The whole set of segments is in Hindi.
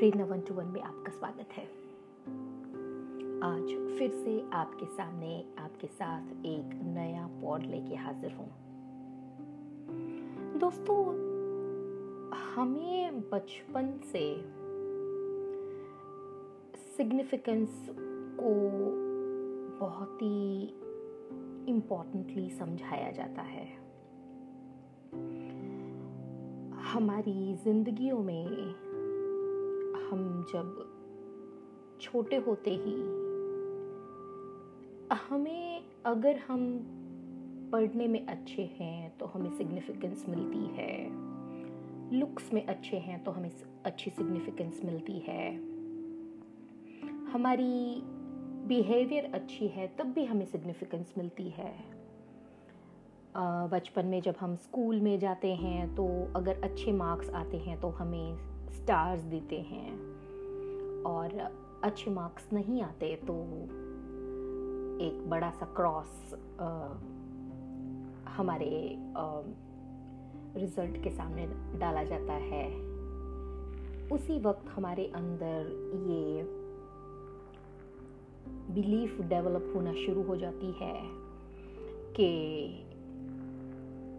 प्रेरणा वन टू वन में आपका स्वागत है। आज फिर से आपके सामने आपके साथ एक नया पॉड लेके हाजिर हूँ। दोस्तों, हमें बचपन से सिग्निफिकेंस को बहुत ही इम्पोर्टेंटली समझाया जाता है। हमारी जिंदगियों में हम जब छोटे होते ही, हमें अगर हम पढ़ने में अच्छे हैं तो हमें सिग्निफिकेंस मिलती है। लुक्स में अच्छे हैं तो हमें अच्छी सिग्निफिकेंस मिलती है। हमारी बिहेवियर अच्छी है तब भी हमें सिग्निफिकेंस मिलती है। बचपन में जब हम स्कूल में जाते हैं तो अगर अच्छे मार्क्स आते हैं तो हमें स्टार्स देते हैं और अच्छे मार्क्स नहीं आते तो एक बड़ा सा क्रॉस हमारे रिज़ल्ट के सामने डाला जाता है। उसी वक्त हमारे अंदर ये बिलीफ डेवलप होना शुरू हो जाती है कि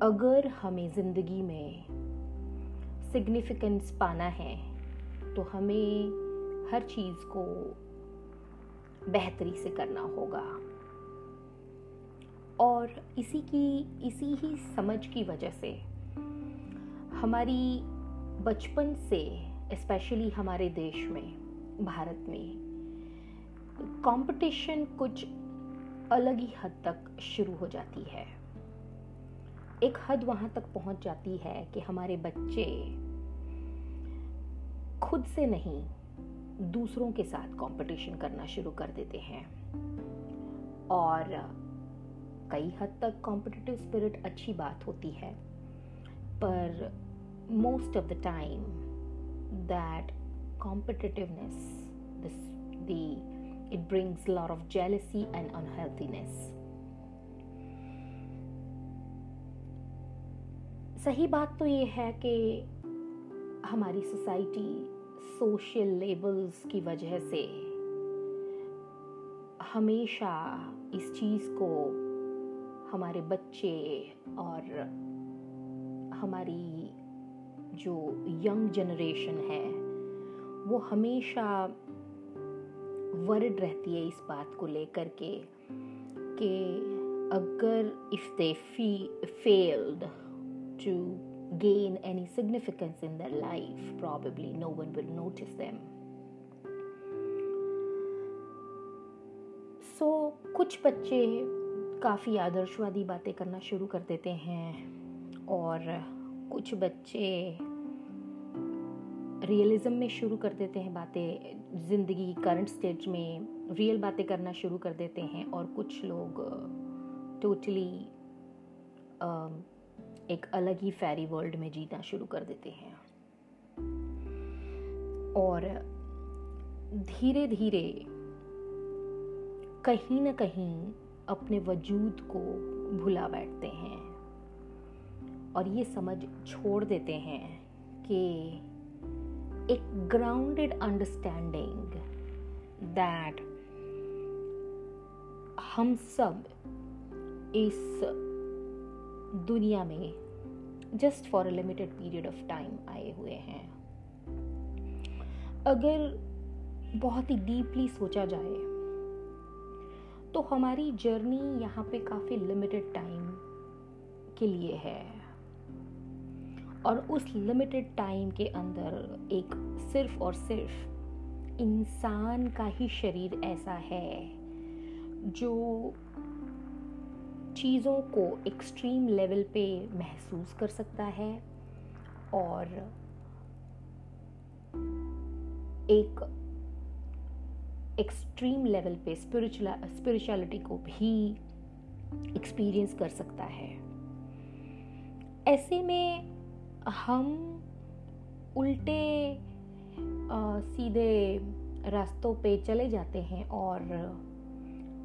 अगर हमें ज़िंदगी में सिग्निफिकेंस पाना है तो हमें हर चीज़ को बेहतरी से करना होगा। और इसी की, इसी ही समझ की वजह से हमारी बचपन से स्पेशली हमारे देश में, भारत में कंपटीशन कुछ अलग ही हद तक शुरू हो जाती है। एक हद वहाँ तक पहुँच जाती है कि हमारे बच्चे खुद से नहीं, दूसरों के साथ कंपटीशन करना शुरू कर देते हैं। और कई हद तक कॉम्पिटिटिव स्पिरिट अच्छी बात होती है, पर most of the time that competitiveness the it brings a lot of jealousy सही बात तो ये है कि हमारी सोसाइटी सोशल लेबल्स की वजह से हमेशा इस चीज़ को हमारे बच्चे और हमारी जो यंग जनरेशन है, वो हमेशा वर्ड रहती है इस बात को लेकर के कि अगर if they fee failed to gain any significance in their life, probably no one will notice them. So so, कुछ बच्चे काफ़ी आदर्शवादी बातें करना शुरू कर देते हैं और कुछ बच्चे रियलिज्म में शुरू कर देते हैं बातें ज़िंदगी करंट स्टेज में रियल बातें करना शुरू कर देते हैं और कुछ लोग टोटली uh, एक अलग ही फेरी वर्ल्ड में जीना शुरू कर देते हैं। और धीरे धीरे कहीं ना कहीं अपने वजूद को भुला बैठते हैं। और ये समझ छोड़ देते हैं कि एक ग्राउंडेड अंडरस्टैंडिंग दैट हम सब इस दुनिया में just for a limited period of time आए हुए हैं। अगर बहुत ही डीपली सोचा जाए तो हमारी जर्नी यहाँ पे काफ़ी लिमिटेड टाइम के लिए है। और उस लिमिटेड टाइम के अंदर एक सिर्फ़ और सिर्फ़ इंसान का ही शरीर ऐसा है, जो चीज़ों को एक्सट्रीम लेवल पे महसूस कर सकता है और एक एक्सट्रीम लेवल पे स्पिरिचुअलिटी को भी एक्सपीरियंस कर सकता है। ऐसे में हम उल्टे आ, सीधे रास्तों पे चले जाते हैं और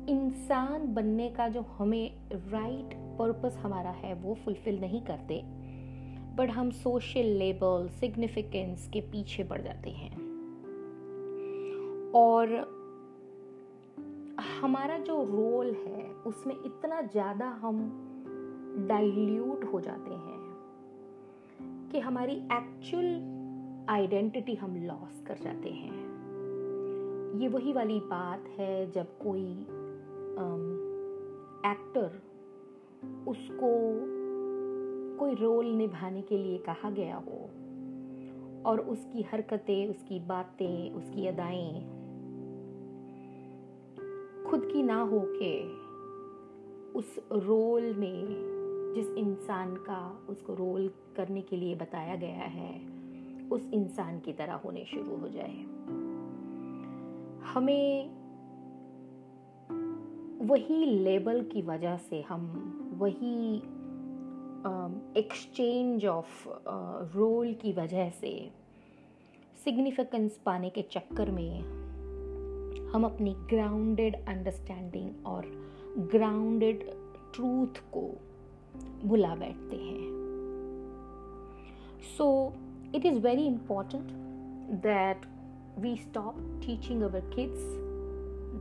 इंसान बनने का जो हमें राइट पर्पस हमारा है, वो फुलफिल नहीं करते बट हम सोशल लेबल सिग्निफिकेंस के पीछे पड़ जाते हैं। और हमारा जो रोल है, उसमें इतना ज़्यादा हम डाइल्यूट हो जाते हैं कि हमारी एक्चुअल आइडेंटिटी हम लॉस कर जाते हैं। ये वही वाली बात है जब कोई एक्टर उसको कोई रोल निभाने के लिए कहा गया हो और उसकी हरकतें, उसकी बातें, उसकी अदाएँ खुद की ना हो के उस रोल में, जिस इंसान का उसको रोल करने के लिए बताया गया है, उस इंसान की तरह होने शुरू हो जाए। हमें वही लेबल की वजह से हम वही एक्सचेंज ऑफ़ रोल की वजह से सिग्निफिकेंस पाने के चक्कर में हम अपनी ग्राउंडेड अंडरस्टैंडिंग और ग्राउंडेड ट्रूथ को भुला बैठते हैं। So it is very important that we stop teaching our kids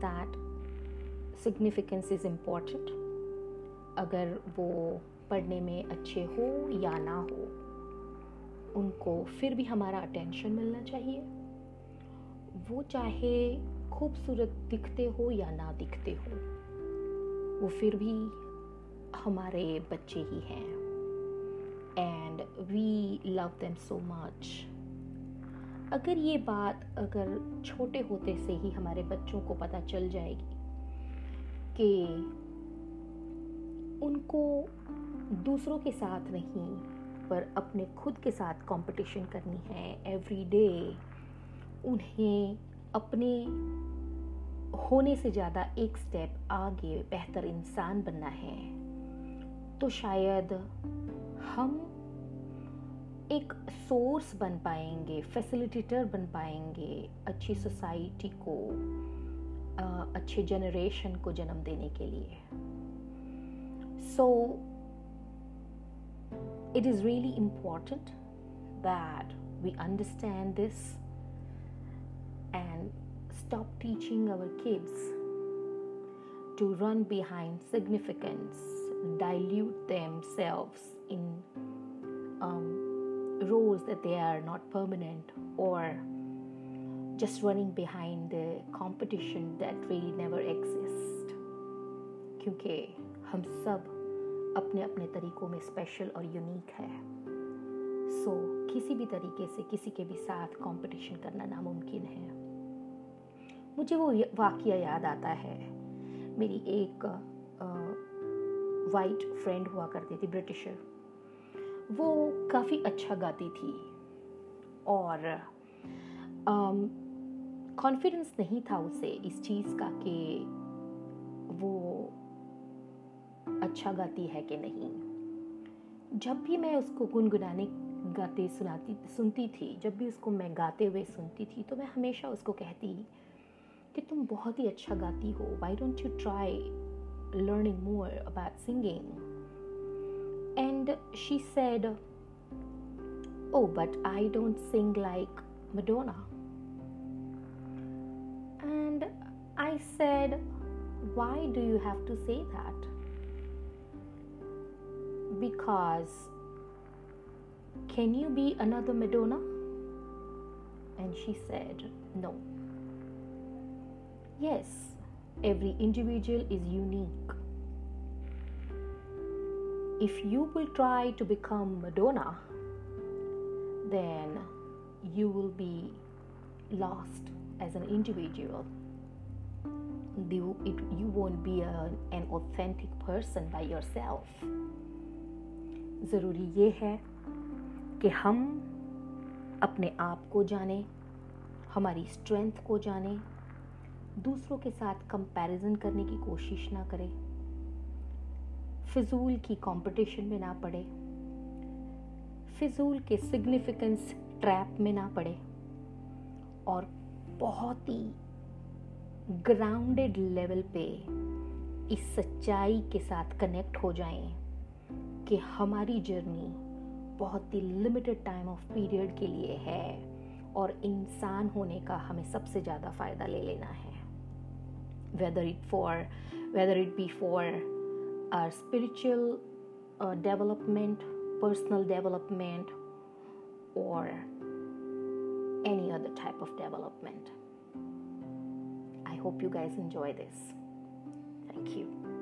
that significance is important अगर वो पढ़ने में अच्छे हो या ना हो, उनको फिर भी हमारा अटेंशन मिलना चाहिए। वो चाहे खूबसूरत दिखते हो या ना दिखते हो, वो फिर भी हमारे बच्चे ही हैं। And we love them so much अगर ये बात अगर छोटे होते से ही हमारे बच्चों को पता चल जाएगी कि उनको दूसरों के साथ नहीं, पर अपने खुद के साथ कंपटीशन करनी है एवरी डे उन्हें अपने होने से ज़्यादा एक स्टेप आगे बेहतर इंसान बनना है। तो शायद हम एक सोर्स बन पाएँगे फैसिलिटेटर बन पाएँगे अच्छी सोसाइटी को। अच्छे जनरेशन को जन्म देने के लिए सो so, it is really important that we understand this and stop teaching our kids to run behind significance, dilute themselves in um, roles that they are not permanent, or just running behind the competition that really never exists. क्योंकि हम सब अपने अपने तरीकों में स्पेशल और यूनिक है। सो so, किसी भी तरीके से किसी के भी साथ कंपटीशन करना नामुमकिन है। मुझे वो वाक्य याद आता है। मेरी एक वाइट फ्रेंड हुआ करती थी ब्रिटिशर वो काफ़ी अच्छा गाती थी। और कॉन्फिडेंस नहीं था उसे इस चीज़ का कि वो अच्छा गाती है कि नहीं। जब भी मैं उसको गुनगुनाने गाते सुनाती, सुनती थी, जब भी उसको मैं गाते हुए सुनती थी तो मैं हमेशा उसको कहती कि तुम बहुत ही अच्छा गाती हो why don't you try learning more about singing and she said oh but I don't sing like Madonna I said, Why do you have to say that? Because can you be another Madonna? And she said, No. Yes, every individual is unique. If you will try to become Madonna, then you will be lost as an individual. You, it, you won't be a, an authentic person by yourself. ज़रूरी ये है कि हम अपने आप को जानें हमारी स्ट्रेंथ को जानें दूसरों के साथ कंपैरिजन करने की कोशिश ना करें फिजूल की कंपटीशन में ना पड़े फिजूल के सिग्निफिकेंस ट्रैप में ना पड़े और बहुत ही ग्राउंडेड लेवल पे इस सच्चाई के साथ कनेक्ट हो जाएँ कि हमारी जर्नी बहुत ही लिमिटेड टाइम ऑफ़ पीरियड के लिए है और इंसान होने का हमें सबसे ज़्यादा फ़ायदा ले लेना है whether it for whether it be for our spiritual development personal development और any other type of development. Hope you guys enjoy this. Thank you.